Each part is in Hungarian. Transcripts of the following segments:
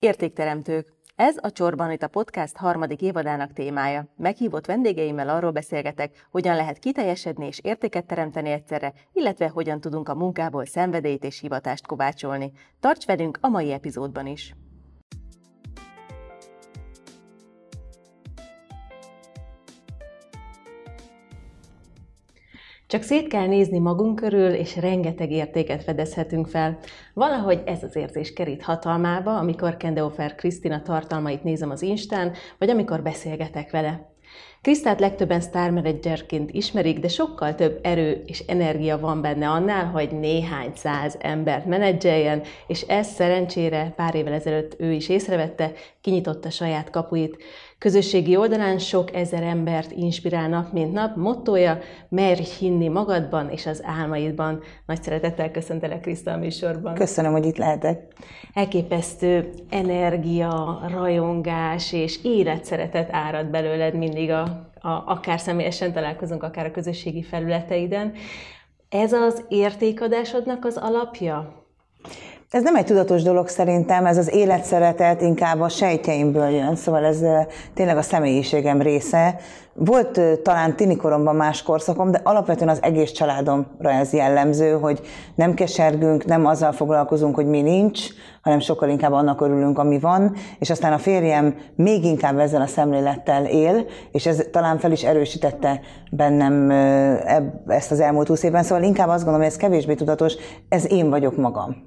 Értékteremtők. Ez a Csorban itt a podcast harmadik évadának témája. Meghívott vendégeimmel arról beszélgetek, hogyan lehet kiteljesedni és értéket teremteni egyszerre, illetve hogyan tudunk a munkából szenvedélyt és hivatást kovácsolni. Tarts velünk a mai epizódban is! Csak szét kell nézni magunk körül, és rengeteg értéket fedezhetünk fel. Valahogy ez az érzés kerít hatalmába, amikor Kendeofer Krisztina tartalmait nézem az Instán, vagy amikor beszélgetek vele. Krisztát legtöbben sztármenedzserként ismerik, de sokkal több erő és energia van benne annál, hogy néhány száz embert menedzseljen, és ez szerencsére pár évvel ezelőtt ő is észrevette, kinyitotta saját kapuit. Közösségi oldalán sok ezer embert inspirál nap, mint nap. Mottoja, merj hinni magadban és az álmaidban. Nagy szeretettel köszöntelek Kriszta a műsorban. Köszönöm, hogy itt lehetek. Elképesztő energia, rajongás és életszeretet árad belőled mindig, a, a, akár személyesen találkozunk, akár a közösségi felületeiden. Ez az értékadásodnak az alapja? Ez nem egy tudatos dolog szerintem, ez az életszeretet inkább a sejtjeimből jön, szóval ez tényleg a személyiségem része. Volt talán tinikoromban más korszakom, de alapvetően az egész családomra ez jellemző, hogy nem kesergünk, nem azzal foglalkozunk, hogy mi nincs, hanem sokkal inkább annak örülünk, ami van, és aztán a férjem még inkább ezzel a szemlélettel él, és ez talán fel is erősítette bennem ezt az elmúlt húsz évben, szóval inkább azt gondolom, hogy ez kevésbé tudatos, ez én vagyok magam.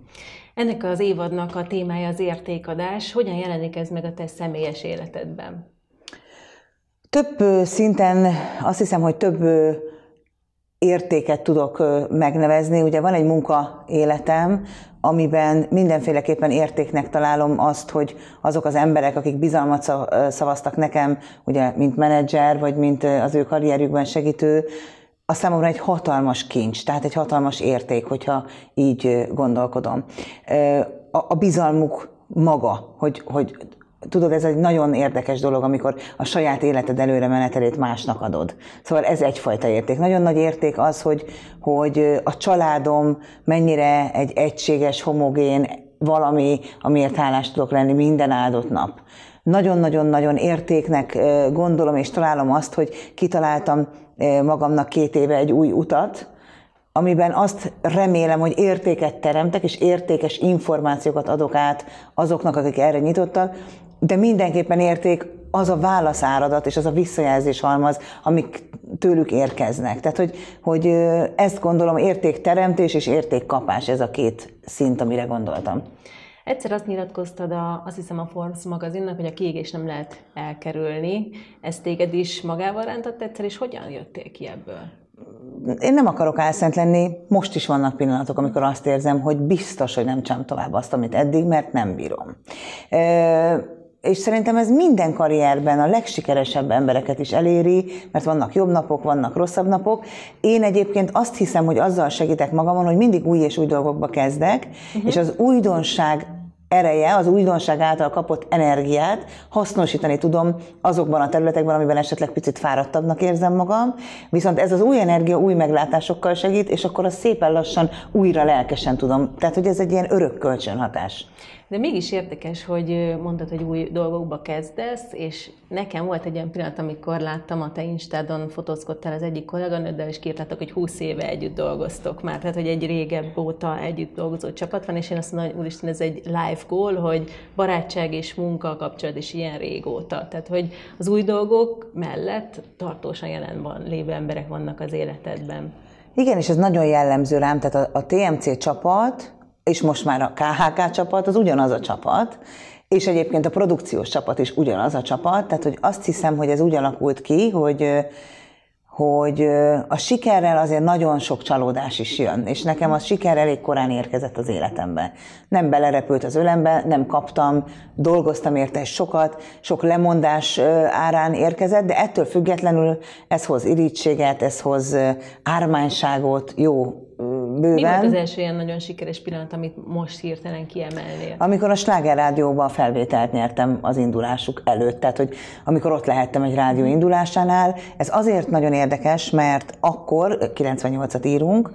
Ennek az évadnak a témája az értékadás. Hogyan jelenik ez meg a te személyes életedben? Több szinten azt hiszem, hogy több értéket tudok megnevezni. Ugye van egy munka életem, amiben mindenféleképpen értéknek találom azt, hogy azok az emberek, akik bizalmat szavaztak nekem, ugye, mint menedzser, vagy mint az ő karrierjükben segítő, a számomra egy hatalmas kincs, tehát egy hatalmas érték, hogyha így gondolkodom. A bizalmuk maga, hogy, hogy tudod, ez egy nagyon érdekes dolog, amikor a saját életed előre menetelét másnak adod. Szóval ez egyfajta érték. Nagyon nagy érték az, hogy, hogy a családom mennyire egy egységes, homogén valami, amiért hálás tudok lenni minden áldott nap. Nagyon-nagyon-nagyon értéknek gondolom és találom azt, hogy kitaláltam magamnak két éve egy új utat, amiben azt remélem, hogy értéket teremtek, és értékes információkat adok át azoknak, akik erre nyitottak, de mindenképpen érték az a válaszáradat és az a visszajelzés halmaz, amik tőlük érkeznek. Tehát, hogy, hogy ezt gondolom értékteremtés és értékkapás, ez a két szint, amire gondoltam. Egyszer azt nyilatkoztad, a, azt hiszem a Forbes magazinnak, hogy a kiégés nem lehet elkerülni. Ez téged is magával rántott egyszer, és hogyan jöttél ki ebből? Én nem akarok álszent lenni, most is vannak pillanatok, amikor azt érzem, hogy biztos, hogy nem csám tovább azt, amit eddig, mert nem bírom. E- és szerintem ez minden karrierben a legsikeresebb embereket is eléri, mert vannak jobb napok, vannak rosszabb napok. Én egyébként azt hiszem, hogy azzal segítek magamon, hogy mindig új és új dolgokba kezdek, uh-huh. és az újdonság ereje, az újdonság által kapott energiát hasznosítani tudom azokban a területekben, amiben esetleg picit fáradtabbnak érzem magam, viszont ez az új energia új meglátásokkal segít, és akkor az szépen lassan újra lelkesen tudom. Tehát, hogy ez egy ilyen örök kölcsönhatás. De mégis érdekes, hogy mondtad, hogy új dolgokba kezdesz, és nekem volt egy olyan pillanat, amikor láttam a te Instádon, fotózkodtál az egyik kolléganőddel, és kértátok, hogy 20 éve együtt dolgoztok már, tehát hogy egy régebb óta együtt dolgozó csapat van, és én azt mondom, hogy úristen, ez egy live goal, hogy barátság és munka kapcsolat is ilyen régóta. Tehát, hogy az új dolgok mellett tartósan jelen van lévő emberek vannak az életedben. Igen, és ez nagyon jellemző rám, tehát a, a TMC csapat, és most már a KHK csapat az ugyanaz a csapat, és egyébként a produkciós csapat is ugyanaz a csapat, tehát hogy azt hiszem, hogy ez úgy alakult ki, hogy hogy a sikerrel azért nagyon sok csalódás is jön, és nekem a siker elég korán érkezett az életembe. Nem belerepült az ölembe, nem kaptam, dolgoztam érte sokat, sok lemondás árán érkezett, de ettől függetlenül ez hoz irítséget, ez hoz ármányságot, jó bőven. Mi volt az első ilyen nagyon sikeres pillanat, amit most hirtelen kiemelnél? Amikor a Sláger Rádióban felvételt nyertem az indulásuk előtt, tehát hogy amikor ott lehettem egy rádió indulásánál, ez azért nagyon érdekes, mert akkor, 98-at írunk,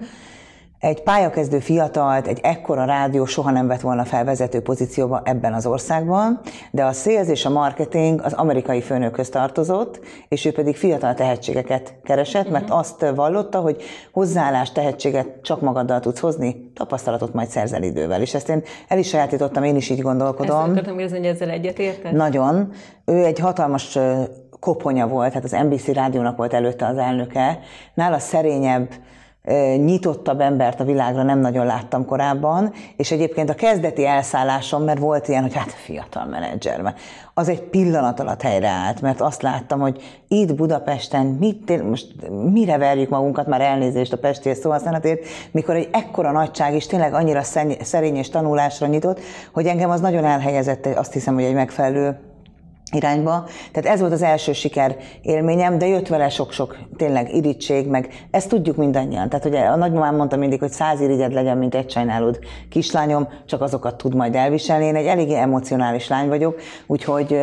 egy pályakezdő fiatalt egy ekkora rádió soha nem vett volna fel vezető pozícióba ebben az országban, de a sales és a marketing az amerikai főnökhöz tartozott, és ő pedig fiatal tehetségeket keresett, mert mhm. azt vallotta, hogy hozzáállás, tehetséget csak magaddal tudsz hozni, tapasztalatot majd szerzel idővel. És ezt én el is sajátítottam, én is így gondolkodom. Ezt akartam kérdezni, hogy ezzel egyetérted? Nagyon. Ő egy hatalmas koponya volt, tehát az NBC rádiónak volt előtte az elnöke. Nála szerényebb, nyitottabb embert a világra nem nagyon láttam korábban, és egyébként a kezdeti elszállásom, mert volt ilyen, hogy hát fiatal menedzser, az egy pillanat alatt helyreállt, mert azt láttam, hogy itt Budapesten mit, most mire verjük magunkat, már elnézést a pesti szóhasználatért, mikor egy ekkora nagyság is tényleg annyira szerény és tanulásra nyitott, hogy engem az nagyon elhelyezett, azt hiszem, hogy egy megfelelő irányba. Tehát ez volt az első siker élményem, de jött vele sok-sok tényleg irítség, meg ezt tudjuk mindannyian. Tehát ugye a nagymamám mondta mindig, hogy száz irigyed legyen, mint egy sajnálód kislányom, csak azokat tud majd elviselni. Én egy eléggé emocionális lány vagyok, úgyhogy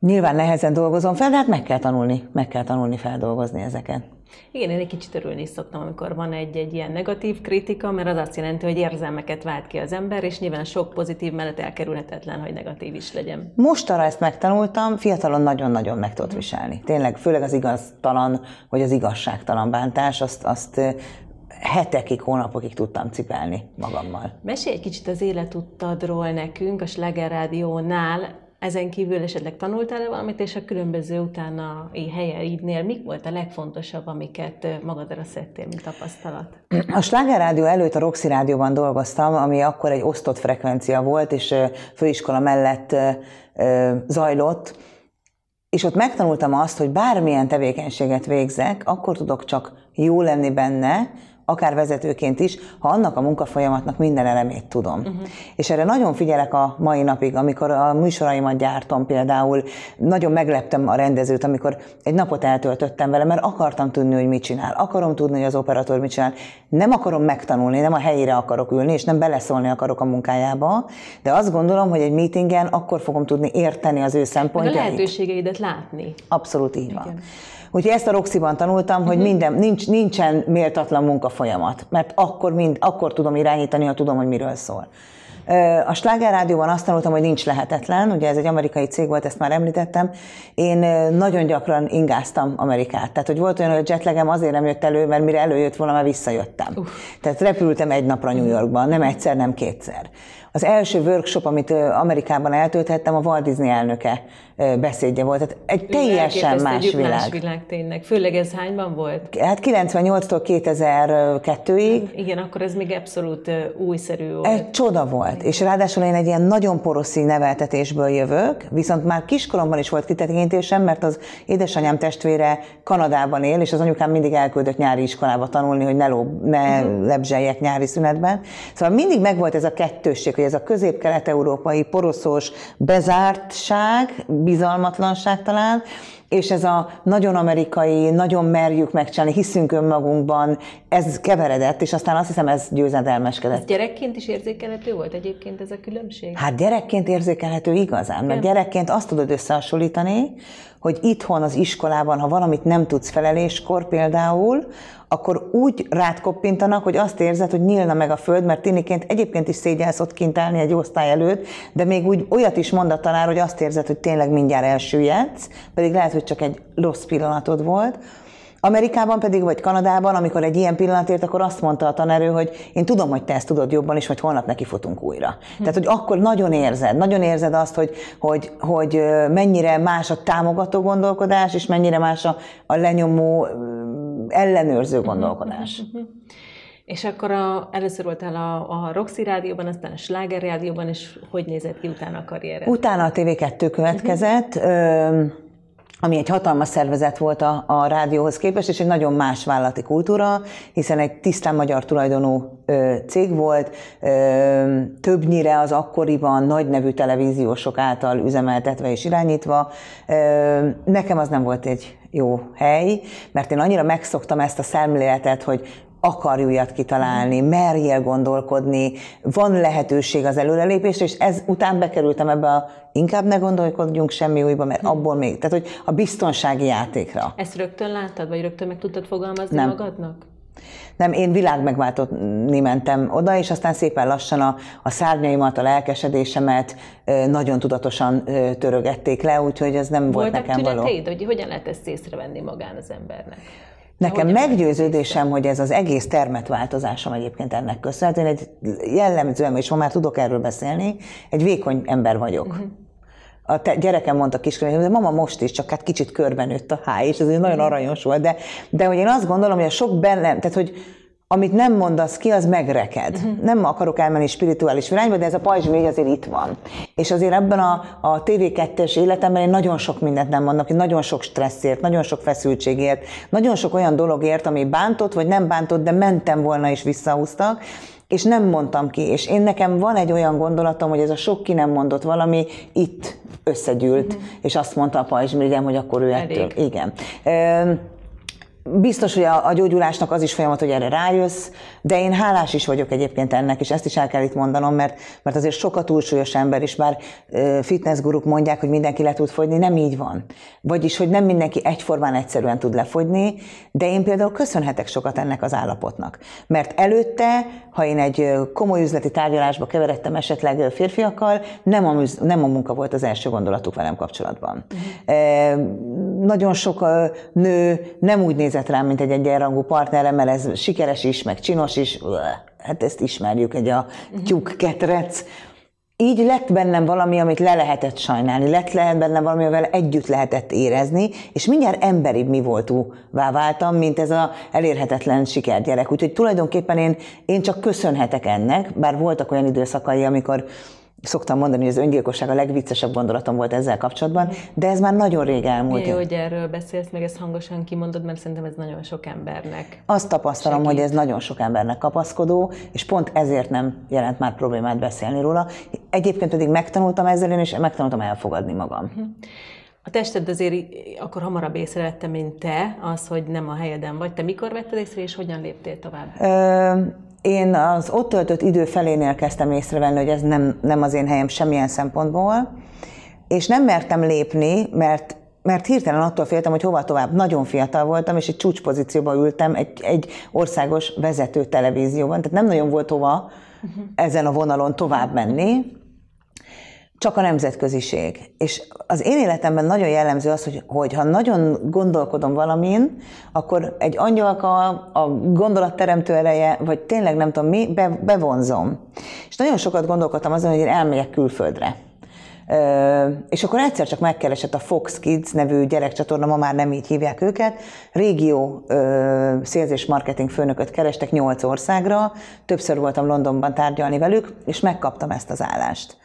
nyilván nehezen dolgozom fel, de hát meg kell tanulni, meg kell tanulni feldolgozni ezeket. Igen, én egy kicsit örülni is szoktam, amikor van egy-egy ilyen negatív kritika, mert az azt jelenti, hogy érzelmeket vált ki az ember, és nyilván sok pozitív mellett elkerülhetetlen, hogy negatív is legyen. Most arra ezt megtanultam, fiatalon nagyon-nagyon meg tudod viselni. Tényleg, főleg az igaztalan, vagy az igazságtalan bántás, azt, azt hetekig, hónapokig tudtam cipelni magammal. Mesélj egy kicsit az életutadról nekünk, a Slegger Rádiónál. Ezen kívül esetleg tanultál-e valamit, és a különböző utána helyeidnél mik volt a legfontosabb, amiket magadra szedtél, mint tapasztalat? A Sláger Rádió előtt a Roxy Rádióban dolgoztam, ami akkor egy osztott frekvencia volt, és főiskola mellett zajlott, és ott megtanultam azt, hogy bármilyen tevékenységet végzek, akkor tudok csak jó lenni benne, akár vezetőként is, ha annak a munkafolyamatnak minden elemét tudom. Uh-huh. És erre nagyon figyelek a mai napig, amikor a műsoraimat gyártom például, nagyon megleptem a rendezőt, amikor egy napot eltöltöttem vele, mert akartam tudni, hogy mit csinál. Akarom tudni, hogy az operatőr mit csinál. Nem akarom megtanulni, nem a helyére akarok ülni, és nem beleszólni akarok a munkájába, de azt gondolom, hogy egy meetingen akkor fogom tudni érteni az ő szempontjait. A lehetőségeidet látni. Abszolút így van. Igen. Úgyhogy ezt a Roxiban tanultam, hogy uh-huh. minden, nincs, nincsen méltatlan munkafolyamat, mert akkor, mind, akkor tudom irányítani, ha tudom, hogy miről szól. A Sláger Rádióban azt tanultam, hogy nincs lehetetlen, ugye ez egy amerikai cég volt, ezt már említettem. Én nagyon gyakran ingáztam Amerikát. Tehát, hogy volt olyan, hogy a jetlegem azért nem jött elő, mert mire előjött volna, már visszajöttem. Uh. Tehát repültem egy napra New Yorkban, nem egyszer, nem kétszer. Az első workshop, amit Amerikában eltölthettem, a Walt Disney elnöke beszédje volt. Tehát egy teljesen más világ. Más világ tényleg. Főleg ez hányban volt? Hát 98-tól 2002-ig. Hát igen, akkor ez még abszolút újszerű volt. Egy csoda volt. És ráadásul én egy ilyen nagyon poroszín neveltetésből jövök, viszont már kiskoromban is volt kitekintésem, mert az édesanyám testvére Kanadában él, és az anyukám mindig elküldött nyári iskolába tanulni, hogy ne, lob, ne uh-huh. lebzseljek nyári szünetben. Szóval mindig megvolt ez a kettősség, hogy ez a közép-kelet-európai poroszos bezártság, bizalmatlanság talán, és ez a nagyon amerikai, nagyon merjük megcsinálni, hiszünk önmagunkban, ez keveredett, és aztán azt hiszem ez győzedelmeskedett. Ez gyerekként is érzékelhető volt egyébként ez a különbség? Hát gyerekként érzékelhető igazán, mert gyerekként azt tudod összehasonlítani, hogy itthon az iskolában, ha valamit nem tudsz feleléskor például, akkor úgy rád koppintanak, hogy azt érzed, hogy nyílna meg a föld, mert tiniként egyébként is szégyelsz ott kint állni egy osztály előtt, de még úgy olyat is mond a tanár, hogy azt érzed, hogy tényleg mindjárt elsüllyedsz, pedig lehet, hogy csak egy rossz pillanatod volt. Amerikában pedig, vagy Kanadában, amikor egy ilyen pillanat ért, akkor azt mondta a tanerő, hogy én tudom, hogy te ezt tudod jobban is, hogy holnap neki futunk újra. Hm. Tehát, hogy akkor nagyon érzed, nagyon érzed azt, hogy, hogy, hogy mennyire más a támogató gondolkodás, és mennyire más a, a lenyomó, ellenőrző gondolkodás. És akkor a, először voltál a, a Roxy rádióban, aztán a Sláger rádióban, és hogy nézett ki utána a karriered? Utána a TV2 következett. Uh-huh ami egy hatalmas szervezet volt a, a rádióhoz képest, és egy nagyon más vállalati kultúra, hiszen egy tisztán magyar tulajdonú ö, cég volt, ö, többnyire az akkoriban nagy nevű televíziósok által üzemeltetve és irányítva. Ö, nekem az nem volt egy jó hely, mert én annyira megszoktam ezt a szemléletet, hogy akarj újat kitalálni, merjél gondolkodni, van lehetőség az előrelépésre, és ez után bekerültem ebbe a inkább ne gondolkodjunk semmi újba, mert hm. abból még, tehát hogy a biztonsági játékra. Ezt rögtön láttad, vagy rögtön meg tudtad fogalmazni Nem. magadnak? Nem, én világ megváltani mentem oda, és aztán szépen lassan a, a szárnyaimat, a lelkesedésemet nagyon tudatosan törögették le, úgyhogy ez nem volt Voltak nekem való. tüneteid, hogy hogyan lehet ezt észrevenni magán az embernek? Nekem meggyőződésem, hogy ez az egész termetváltozásom egyébként ennek köszönhető. Én egy jellemzően, és ma már tudok erről beszélni, egy vékony ember vagyok. Uh-huh. A te, gyerekem mondta kiskoromban, hogy mama most is, csak hát kicsit körben nőtt a háj, és ez nagyon aranyos volt, de, de hogy én azt gondolom, hogy a sok bennem, tehát hogy amit nem mondasz ki, az megreked. Uh-huh. Nem akarok elmenni spirituális irányba, de ez a pajzsmény azért itt van. És azért ebben a, a TV2-es életemben én nagyon sok mindent nem mondok, nagyon sok stresszért, nagyon sok feszültségért, nagyon sok olyan dologért, ami bántott, vagy nem bántott, de mentem volna és visszahúztak, és nem mondtam ki. És én nekem van egy olyan gondolatom, hogy ez a sok ki nem mondott valami itt összegyűlt, uh-huh. és azt mondta a pajzsmirigyem, hogy akkor ő ettől. Elég. Igen. Biztos, hogy a, a gyógyulásnak az is folyamat, hogy erre rájössz, de én hálás is vagyok egyébként ennek, és ezt is el kell itt mondanom, mert, mert azért sokat túlsúlyos ember is, bár fitnessguruk mondják, hogy mindenki le tud fogyni, nem így van. Vagyis, hogy nem mindenki egyformán egyszerűen tud lefogyni, de én például köszönhetek sokat ennek az állapotnak. Mert előtte, ha én egy komoly üzleti tárgyalásba keveredtem esetleg férfiakkal, nem a, nem a munka volt az első gondolatuk velem kapcsolatban. Uh-huh. Nagyon sok nő nem úgy nézett rám, mint egy egyenrangú partnerem, mert ez sikeres is, meg csinos is, hát ezt ismerjük, egy a tyúk ketrec, így lett bennem valami, amit le lehetett sajnálni, lett lehet bennem valami, amivel együtt lehetett érezni, és mindjárt emberibb mi voltúvá váltam, mint ez a elérhetetlen sikergyerek. Úgyhogy tulajdonképpen én, én csak köszönhetek ennek, bár voltak olyan időszakai, amikor Szoktam mondani, hogy az öngyilkosság a legviccesebb gondolatom volt ezzel kapcsolatban, de ez már nagyon rég elmúlt. Jó, hogy erről beszélsz, meg ezt hangosan kimondod, mert szerintem ez nagyon sok embernek. Azt tapasztalom, segít. hogy ez nagyon sok embernek kapaszkodó, és pont ezért nem jelent már problémát beszélni róla. Egyébként pedig megtanultam ezzel én, és megtanultam elfogadni magam. Mhm. A tested azért akkor hamarabb észrevette, mint te, az, hogy nem a helyeden vagy. Te mikor vetted észre, és hogyan léptél tovább? Ö- én az ott töltött idő felénél kezdtem észrevenni, hogy ez nem, nem az én helyem semmilyen szempontból, és nem mertem lépni, mert mert hirtelen attól féltem, hogy hova tovább. Nagyon fiatal voltam, és egy csúcspozícióban ültem egy, egy országos vezető televízióban, tehát nem nagyon volt hova uh-huh. ezen a vonalon tovább menni csak a nemzetköziség. És az én életemben nagyon jellemző az, hogy, ha nagyon gondolkodom valamin, akkor egy angyalka, a gondolatteremtő ereje, vagy tényleg nem tudom mi, be, bevonzom. És nagyon sokat gondolkodtam azon, hogy én elmegyek külföldre. Ö, és akkor egyszer csak megkeresett a Fox Kids nevű gyerekcsatorna, ma már nem így hívják őket, régió ö, marketing főnököt kerestek nyolc országra, többször voltam Londonban tárgyalni velük, és megkaptam ezt az állást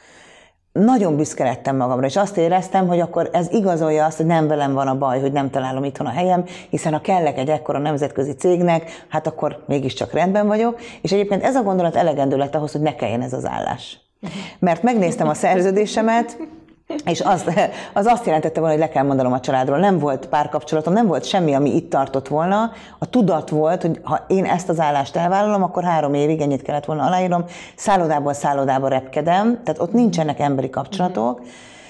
nagyon büszke lettem magamra, és azt éreztem, hogy akkor ez igazolja azt, hogy nem velem van a baj, hogy nem találom itthon a helyem, hiszen ha kellek egy ekkora nemzetközi cégnek, hát akkor mégiscsak rendben vagyok, és egyébként ez a gondolat elegendő lett ahhoz, hogy ne kelljen ez az állás. Mert megnéztem a szerződésemet, és az, az azt jelentette volna, hogy le kell mondanom a családról. Nem volt párkapcsolatom, nem volt semmi, ami itt tartott volna. A tudat volt, hogy ha én ezt az állást elvállalom, akkor három évig ennyit kellett volna aláírom. Szállodából szállodába repkedem, tehát ott nincsenek emberi kapcsolatok. Mm-hmm.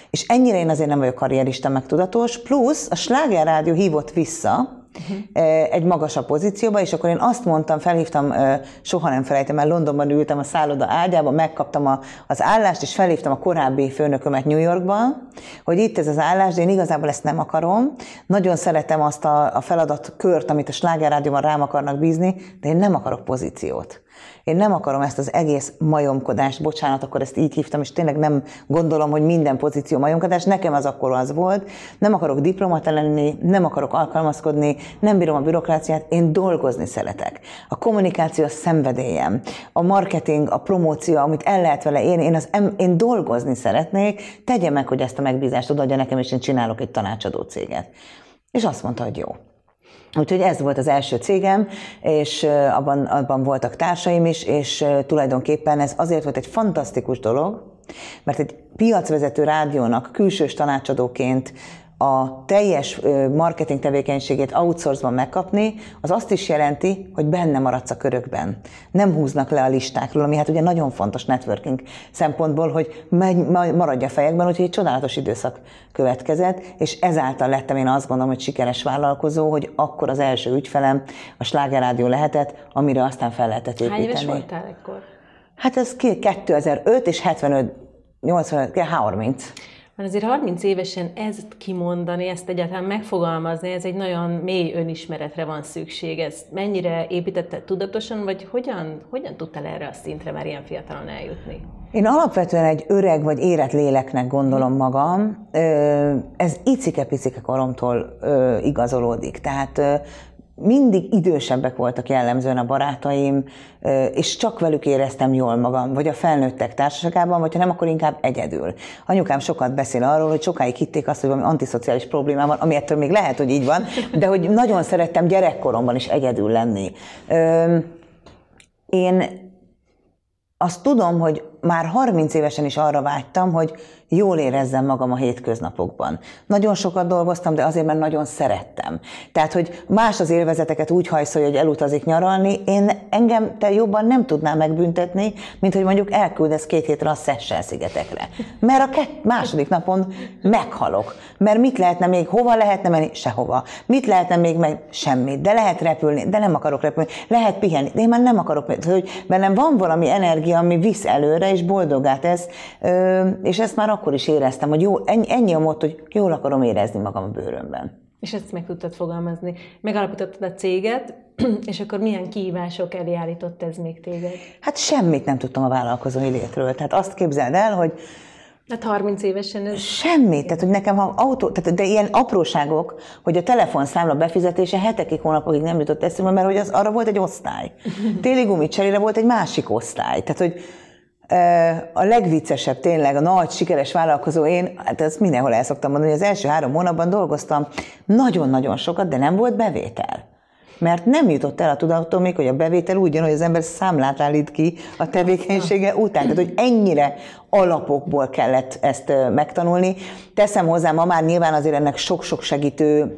És ennyire én azért nem vagyok karrierista, meg tudatos. Plusz a Sláger Rádió hívott vissza, uh-huh. egy magasabb pozícióba, és akkor én azt mondtam, felhívtam, soha nem felejtem el, Londonban ültem a szálloda ágyába, megkaptam a, az állást, és felhívtam a korábbi főnökömet New Yorkba, hogy itt ez az állás, de én igazából ezt nem akarom. Nagyon szeretem azt a, a feladatkört, amit a Sláger Rádióban rám akarnak bízni, de én nem akarok pozíciót. Én nem akarom ezt az egész majomkodást, bocsánat, akkor ezt így hívtam, és tényleg nem gondolom, hogy minden pozíció majomkodás, nekem az akkor az volt. Nem akarok diplomata lenni, nem akarok alkalmazkodni, nem bírom a bürokráciát, én dolgozni szeretek. A kommunikáció a szenvedélyem, a marketing, a promóció, amit el lehet vele én, én, az, én dolgozni szeretnék, tegye meg, hogy ezt a megbízást odaadja nekem, és én csinálok egy tanácsadó céget. És azt mondta, hogy jó. Úgyhogy ez volt az első cégem, és abban, abban voltak társaim is, és tulajdonképpen ez azért volt egy fantasztikus dolog, mert egy piacvezető rádiónak külsős tanácsadóként a teljes marketing tevékenységét outsource-ban megkapni, az azt is jelenti, hogy benne maradsz a körökben. Nem húznak le a listákról, ami hát ugye nagyon fontos networking szempontból, hogy maradja a fejekben, úgyhogy egy csodálatos időszak következett, és ezáltal lettem én azt gondolom, hogy sikeres vállalkozó, hogy akkor az első ügyfelem a Sláger Rádió lehetett, amire aztán fel lehetett építeni. Hány éves voltál ekkor? Hát ez 2005 és 75, 85, 30. Mert azért 30 évesen ezt kimondani, ezt egyáltalán megfogalmazni, ez egy nagyon mély önismeretre van szükség. Ez mennyire építette tudatosan, vagy hogyan, hogyan tudtál erre a szintre már ilyen fiatalon eljutni? Én alapvetően egy öreg vagy érett léleknek gondolom magam. Ez icike-picike koromtól igazolódik. Tehát mindig idősebbek voltak jellemzően a barátaim, és csak velük éreztem jól magam, vagy a felnőttek társaságában, vagy ha nem, akkor inkább egyedül. Anyukám sokat beszél arról, hogy sokáig hitték azt, hogy valami antiszociális problémám van, ami ettől még lehet, hogy így van, de hogy nagyon szerettem gyerekkoromban is egyedül lenni. Én azt tudom, hogy már 30 évesen is arra vágytam, hogy jól érezzem magam a hétköznapokban. Nagyon sokat dolgoztam, de azért, mert nagyon szerettem. Tehát, hogy más az élvezeteket úgy hajszolja, hogy elutazik nyaralni, én engem te jobban nem tudnám megbüntetni, mint hogy mondjuk elküldesz két hétre a Seychelles szigetekre. Mert a kett, második napon meghalok. Mert mit lehetne még, hova lehetne menni? Sehova. Mit lehetne még meg? Semmit. De lehet repülni, de nem akarok repülni. Lehet pihenni, de én már nem akarok. Hogy bennem van valami energia, ami visz előre, és boldogát tesz, és ezt már akkor is éreztem, hogy jó, ennyi, ennyi a mott, hogy jól akarom érezni magam a bőrömben. És ezt meg tudtad fogalmazni. Megalapítottad a céget, és akkor milyen kihívások elé állított ez még téged? Hát semmit nem tudtam a vállalkozói létről. Tehát azt képzeld el, hogy Hát 30 évesen ez... Semmi, tehát hogy nekem ha autó, tehát, de ilyen apróságok, hogy a telefonszámla befizetése hetekig, hónapokig nem jutott eszembe, mert hogy az, arra volt egy osztály. Téli gumicserére volt egy másik osztály. Tehát, hogy a legviccesebb tényleg, a nagy, sikeres vállalkozó én, hát ezt mindenhol el szoktam mondani, az első három hónapban dolgoztam nagyon-nagyon sokat, de nem volt bevétel. Mert nem jutott el a tudatom még, hogy a bevétel úgy hogy az ember számlát állít ki a tevékenysége után. Tehát, hogy ennyire alapokból kellett ezt megtanulni. Teszem hozzá, ma már nyilván azért ennek sok-sok segítő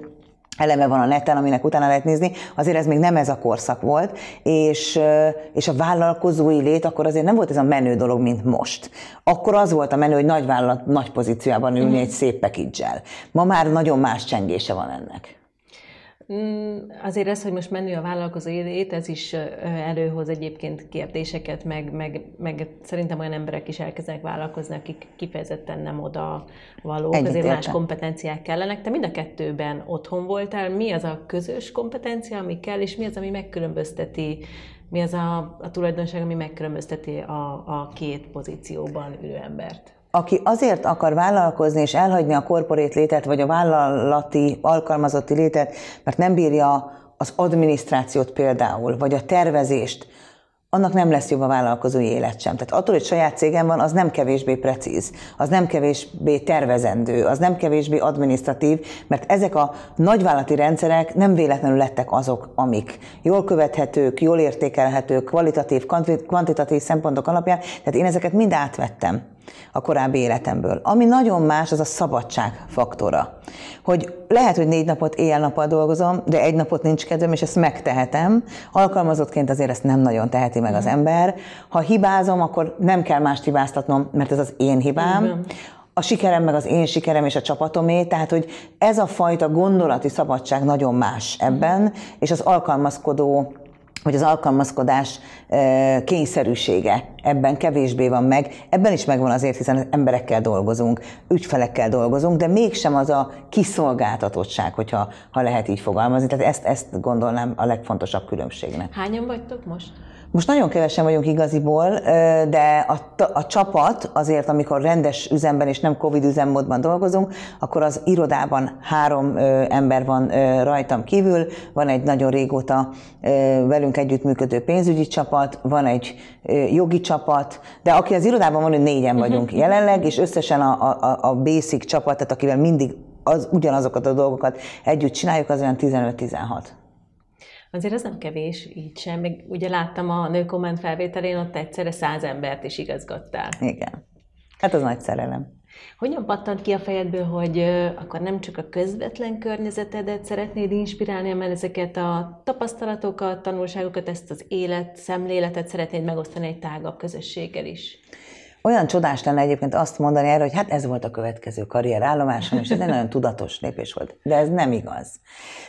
eleme van a neten, aminek utána lehet nézni, azért ez még nem ez a korszak volt, és, és a vállalkozói lét akkor azért nem volt ez a menő dolog, mint most. Akkor az volt a menő, hogy nagy vállalat nagy pozícióban ülni mm. egy szép package Ma már nagyon más csengése van ennek. Mm, azért ez, hogy most menő a vállalkozó élet, ez is előhoz egyébként kérdéseket, meg, meg, meg szerintem olyan emberek is elkezdenek vállalkozni, akik kifejezetten nem oda valók, Egyet azért érte. más kompetenciák kellenek. Te mind a kettőben otthon voltál. Mi az a közös kompetencia, ami kell, és mi az, ami megkülönbözteti mi az a, a tulajdonság, ami megkülönbözteti a, a két pozícióban ülő embert? Aki azért akar vállalkozni és elhagyni a korporét létet, vagy a vállalati, alkalmazotti létet, mert nem bírja az adminisztrációt például, vagy a tervezést, annak nem lesz jobb a vállalkozói élet sem. Tehát attól, hogy saját cégem van, az nem kevésbé precíz, az nem kevésbé tervezendő, az nem kevésbé adminisztratív, mert ezek a nagyvállalati rendszerek nem véletlenül lettek azok, amik jól követhetők, jól értékelhetők, kvalitatív, kvantitatív szempontok alapján, tehát én ezeket mind átvettem a korábbi életemből. Ami nagyon más, az a szabadság faktora. Hogy lehet, hogy négy napot éjjel-nappal dolgozom, de egy napot nincs kedvem, és ezt megtehetem. Alkalmazottként azért ezt nem nagyon teheti meg az ember. Ha hibázom, akkor nem kell mást hibáztatnom, mert ez az én hibám. a sikerem meg az én sikerem és a csapatomé, tehát hogy ez a fajta gondolati szabadság nagyon más ebben, és az alkalmazkodó hogy az alkalmazkodás kényszerűsége ebben kevésbé van meg. Ebben is megvan azért, hiszen emberekkel dolgozunk, ügyfelekkel dolgozunk, de mégsem az a kiszolgáltatottság, hogyha ha lehet így fogalmazni. Tehát ezt, ezt gondolnám a legfontosabb különbségnek. Hányan vagytok most? Most nagyon kevesen vagyunk igaziból, de a, a csapat azért, amikor rendes üzemben és nem Covid üzemmódban dolgozunk, akkor az irodában három ember van rajtam kívül, van egy nagyon régóta velünk együttműködő pénzügyi csapat, van egy jogi csapat, de aki az irodában van, hogy négyen vagyunk uh-huh. jelenleg, és összesen a, a, a basic csapat, tehát akivel mindig az, ugyanazokat a dolgokat együtt csináljuk, az olyan 15-16. Azért ez nem kevés, így sem. Még ugye láttam a nőkomment felvételén, ott egyszerre száz embert is igazgattál. Igen. Hát az nagy szerelem. Hogyan pattant ki a fejedből, hogy akkor nem csak a közvetlen környezetedet szeretnéd inspirálni, hanem ezeket a tapasztalatokat, tanulságokat, ezt az élet, szemléletet szeretnéd megosztani egy tágabb közösséggel is? Olyan csodás lenne egyébként azt mondani erre, hogy hát ez volt a következő karrierállomásom, és ez egy nagyon tudatos lépés volt. De ez nem igaz.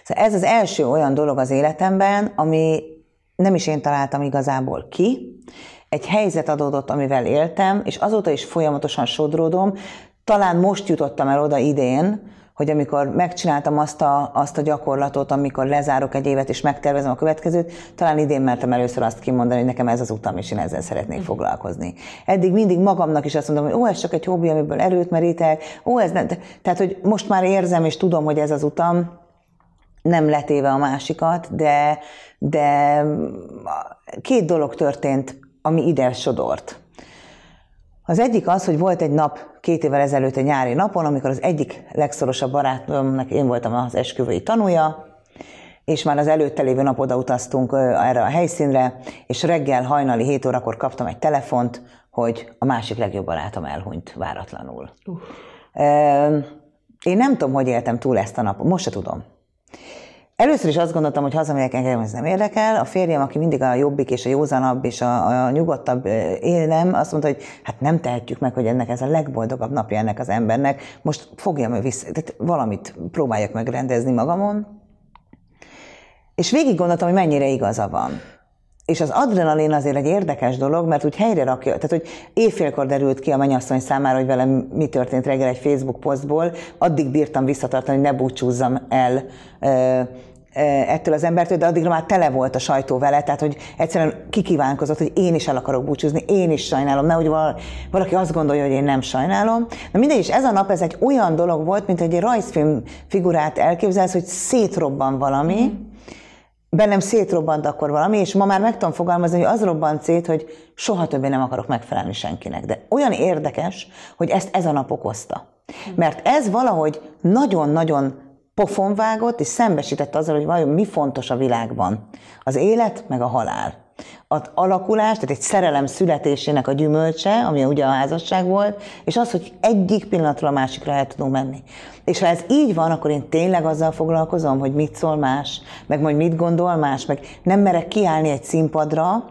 Szóval ez az első olyan dolog az életemben, ami nem is én találtam igazából ki. Egy helyzet adódott, amivel éltem, és azóta is folyamatosan sodródom. Talán most jutottam el oda idén, hogy amikor megcsináltam azt a, azt a gyakorlatot, amikor lezárok egy évet és megtervezem a következőt, talán idén mertem először azt kimondani, hogy nekem ez az utam, és én ezzel szeretnék mhm. foglalkozni. Eddig mindig magamnak is azt mondom, hogy ó, ez csak egy hobbi, amiből erőt merítek, ó, ez nem. Tehát, hogy most már érzem és tudom, hogy ez az utam, nem letéve a másikat, de, de két dolog történt, ami ide sodort. Az egyik az, hogy volt egy nap két évvel ezelőtt egy nyári napon, amikor az egyik legszorosabb barátomnak én voltam az esküvői tanúja, és már az előtte lévő nap odautaztunk erre a helyszínre, és reggel hajnali 7 órakor kaptam egy telefont, hogy a másik legjobb barátom elhunyt váratlanul. Uh. Én nem tudom, hogy éltem túl ezt a napot, most se tudom. Először is azt gondoltam, hogy hazamegyek, engem ez nem érdekel. A férjem, aki mindig a jobbik és a józanabb és a, a nyugodtabb élem, azt mondta, hogy hát nem tehetjük meg, hogy ennek ez a legboldogabb napja ennek az embernek. Most fogjam vissza, tehát valamit próbáljak megrendezni magamon. És végig gondoltam, hogy mennyire igaza van. És az adrenalin azért egy érdekes dolog, mert úgy helyre rakja, tehát hogy éjfélkor derült ki a mennyasszony számára, hogy velem mi történt reggel egy Facebook posztból, addig bírtam visszatartani, hogy ne búcsúzzam el ettől az embertől, de addigra már tele volt a sajtó vele, tehát hogy egyszerűen kikívánkozott, hogy én is el akarok búcsúzni, én is sajnálom, nehogy valaki azt gondolja, hogy én nem sajnálom. Na mindegy, és ez a nap, ez egy olyan dolog volt, mint egy rajzfilm figurát elképzelsz, hogy szétrobban valami, mm bennem szétrobbant akkor valami, és ma már meg tudom fogalmazni, hogy az robbant szét, hogy soha többé nem akarok megfelelni senkinek. De olyan érdekes, hogy ezt ez a nap okozta. Mert ez valahogy nagyon-nagyon pofonvágott, és szembesített azzal, hogy vajon mi fontos a világban. Az élet, meg a halál az alakulás, tehát egy szerelem születésének a gyümölcse, ami ugye a házasság volt, és az, hogy egyik pillanatról a másikra el tudunk menni. És ha ez így van, akkor én tényleg azzal foglalkozom, hogy mit szól más, meg majd mit gondol más, meg nem merek kiállni egy színpadra,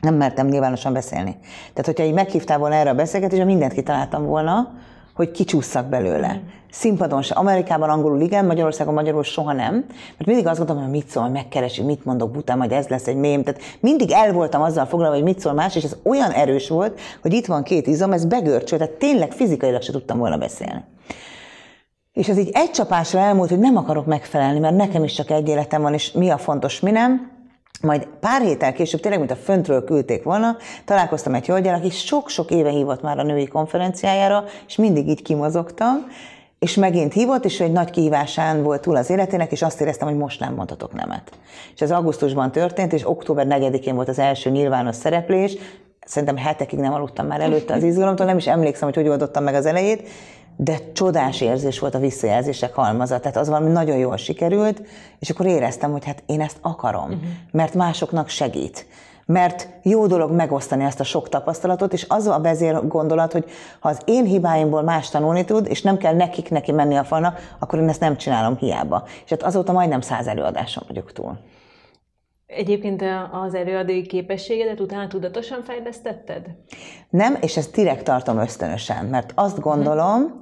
nem mertem nyilvánosan beszélni. Tehát, hogyha így meghívtál volna erre a beszélgetésre, mindent kitaláltam volna, hogy kicsúszak belőle. Mm. Színpadon se. Amerikában angolul igen, Magyarországon magyarul soha nem. Mert mindig azt gondolom, hogy mit szól, megkeresünk, mit mondok bután, hogy ez lesz egy mém. Tehát mindig el voltam azzal foglalva, hogy mit szól más, és ez olyan erős volt, hogy itt van két izom, ez begörcsölt, tehát tényleg fizikailag se tudtam volna beszélni. És ez így egy csapásra elmúlt, hogy nem akarok megfelelni, mert nekem is csak egy életem van, és mi a fontos, mi nem. Majd pár héttel később, tényleg, mint a föntről küldték volna, találkoztam egy hölgyel, aki sok-sok éve hívott már a női konferenciájára, és mindig így kimozogtam, és megint hívott, és egy nagy kihívásán volt túl az életének, és azt éreztem, hogy most nem mondhatok nemet. És ez augusztusban történt, és október 4-én volt az első nyilvános szereplés, szerintem hetekig nem aludtam már előtte az izgalomtól, nem is emlékszem, hogy hogy oldottam meg az elejét, de csodás érzés volt a visszajelzések halmaza, tehát az valami nagyon jól sikerült, és akkor éreztem, hogy hát én ezt akarom, uh-huh. mert másoknak segít. Mert jó dolog megosztani ezt a sok tapasztalatot, és az a vezér gondolat, hogy ha az én hibáimból más tanulni tud, és nem kell nekik neki menni a falnak, akkor én ezt nem csinálom hiába. És hát azóta majdnem száz előadáson vagyok túl. Egyébként az előadói képességedet utána tudatosan fejlesztetted? Nem, és ezt direkt tartom ösztönösen, mert azt gondolom, hmm.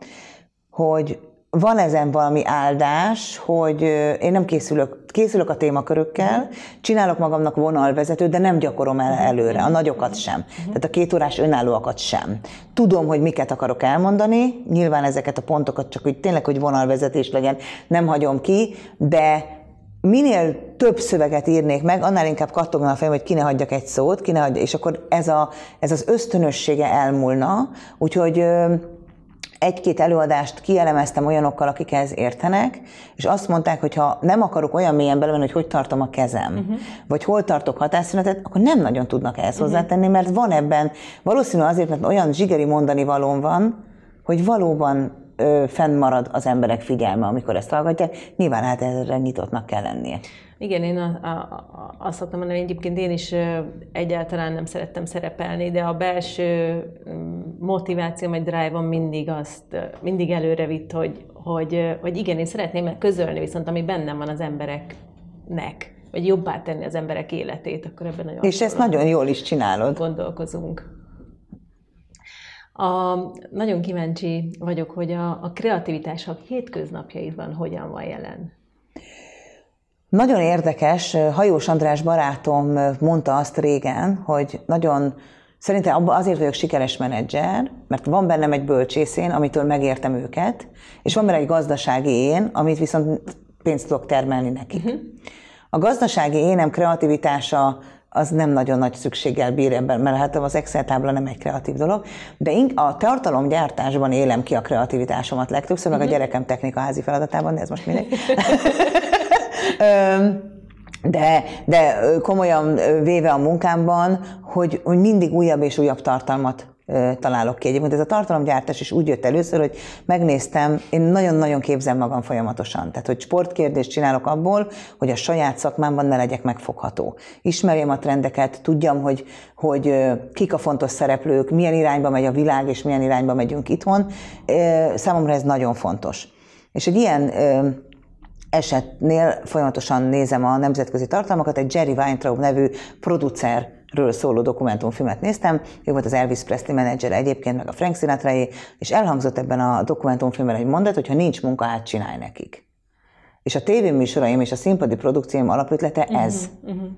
hogy van ezen valami áldás, hogy én nem készülök, készülök a témakörökkel, csinálok magamnak vonalvezetőt, de nem gyakorom el előre, a nagyokat sem. Tehát a két órás önállóakat sem. Tudom, hogy miket akarok elmondani, nyilván ezeket a pontokat csak hogy tényleg, hogy vonalvezetés legyen, nem hagyom ki, de minél több szöveget írnék meg, annál inkább kattogna a fejem, hogy ki ne hagyjak egy szót, ki ne hagyja, és akkor ez, a, ez az ösztönössége elmúlna, úgyhogy egy-két előadást kielemeztem olyanokkal, akik ehhez értenek, és azt mondták, hogy ha nem akarok olyan mélyen belemenni, hogy hogy tartom a kezem, uh-huh. vagy hol tartok hatásszünetet, akkor nem nagyon tudnak ehhez uh-huh. hozzátenni, mert van ebben, valószínű azért, mert olyan zsigeri mondani valóm van, hogy valóban ö, fennmarad az emberek figyelme, amikor ezt hallgatják. Nyilván hát erre nyitottnak kell lennie. Igen, én a, a, azt szoktam mondani, hogy egyébként én is egyáltalán nem szerettem szerepelni, de a belső motiváció, vagy drive-on mindig azt, mindig előre vitt, hogy, hogy, hogy igen, én szeretném közölni viszont, ami bennem van az embereknek, vagy jobbá tenni az emberek életét, akkor ebben nagyon És ezt nagyon jól is csinálod. Gondolkozunk. A, nagyon kíváncsi vagyok, hogy a, a kreativitás a hétköznapjaidban hogyan van jelen. Nagyon érdekes, Hajós András barátom mondta azt régen, hogy nagyon Szerintem azért vagyok sikeres menedzser, mert van bennem egy bölcsészén, amitől megértem őket, és van benne egy gazdasági én, amit viszont pénzt tudok termelni nekik. Uh-huh. A gazdasági énem kreativitása az nem nagyon nagy szükséggel bír ebben, mert hát az Excel tábla nem egy kreatív dolog, de a tartalomgyártásban élem ki a kreativitásomat legtöbbször, meg a mhm. gyerekem technikaházi feladatában, de ez most mindegy. de, de komolyan véve a munkámban, hogy, hogy mindig újabb és újabb tartalmat találok ki. Egyébként ez a tartalomgyártás is úgy jött először, hogy megnéztem, én nagyon-nagyon képzem magam folyamatosan. Tehát, hogy sportkérdést csinálok abból, hogy a saját szakmámban ne legyek megfogható. Ismerjem a trendeket, tudjam, hogy, hogy kik a fontos szereplők, milyen irányba megy a világ, és milyen irányba megyünk itthon. Számomra ez nagyon fontos. És egy ilyen esetnél folyamatosan nézem a nemzetközi tartalmakat, egy Jerry Weintraub nevű producerről szóló dokumentumfilmet néztem, ő volt az Elvis Presley menedzser egyébként, meg a Frank sinatra és elhangzott ebben a dokumentumfilmben egy mondat, hogy ha nincs munka, hát csinálj nekik. És a tévéműsoraim és a színpadi produkcióm alapötlete ez. Uh-huh, uh-huh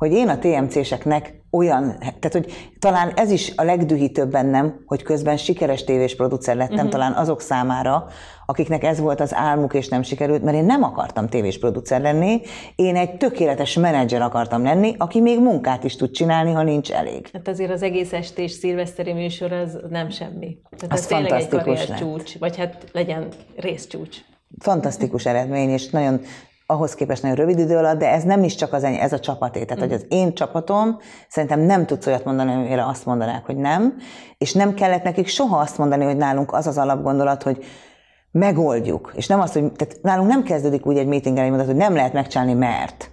hogy én a TMC-seknek olyan, tehát hogy talán ez is a legdühítőbb bennem, hogy közben sikeres tévés producer lettem, uh-huh. talán azok számára, akiknek ez volt az álmuk és nem sikerült, mert én nem akartam tévés producer lenni, én egy tökéletes menedzser akartam lenni, aki még munkát is tud csinálni, ha nincs elég. Hát azért az egész estés szilveszteri műsor az nem semmi. Tehát az, az tényleg egy csúcs, vagy hát legyen részcsúcs. Fantasztikus eredmény, és nagyon ahhoz képest nagyon rövid idő alatt, de ez nem is csak az ennyi, ez a csapaté. Tehát, mm. hogy az én csapatom szerintem nem tudsz olyat mondani, amire azt mondanák, hogy nem, és nem kellett nekik soha azt mondani, hogy nálunk az az alapgondolat, hogy megoldjuk. És nem azt, hogy tehát nálunk nem kezdődik úgy egy meetingen, hogy, hogy nem lehet megcsinálni, mert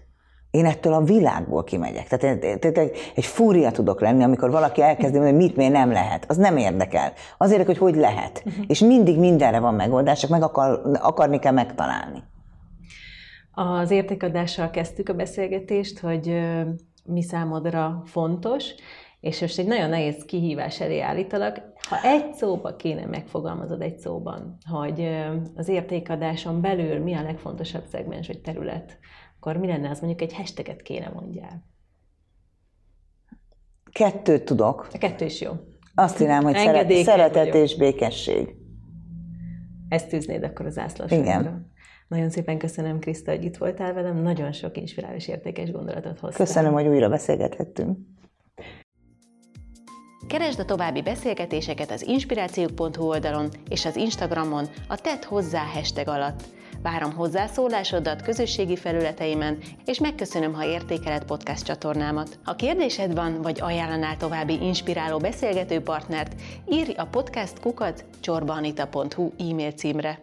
én ettől a világból kimegyek. Tehát, tehát egy fúria tudok lenni, amikor valaki elkezdi mondani, hogy mit miért nem lehet. Az nem érdekel. Azért, hogy hogy lehet. Uh-huh. És mindig mindenre van megoldás, csak meg akar, akarni kell megtalálni. Az értékadással kezdtük a beszélgetést, hogy mi számodra fontos, és most egy nagyon nehéz kihívás elé állítalak. Ha egy szóba kéne megfogalmazod egy szóban, hogy az értékadáson belül mi a legfontosabb szegmens vagy terület, akkor mi lenne az mondjuk egy hashtaget kéne mondjál? Kettőt tudok. A kettő is jó. Azt írám, hogy szeretet és békesség. Ezt tűznéd akkor az ászlóságra. Igen. Nagyon szépen köszönöm, Kriszta, hogy itt voltál velem. Nagyon sok inspirális, értékes gondolatot hoztál. Köszönöm, hogy újra beszélgethettünk. Keresd a további beszélgetéseket az inspirációk.hu oldalon és az Instagramon a Tett hozzá hashtag alatt. Várom hozzászólásodat közösségi felületeimen, és megköszönöm, ha értékeled podcast csatornámat. Ha kérdésed van, vagy ajánlanál további inspiráló beszélgető partnert, írj a podcast kukat csorbanita.hu e-mail címre.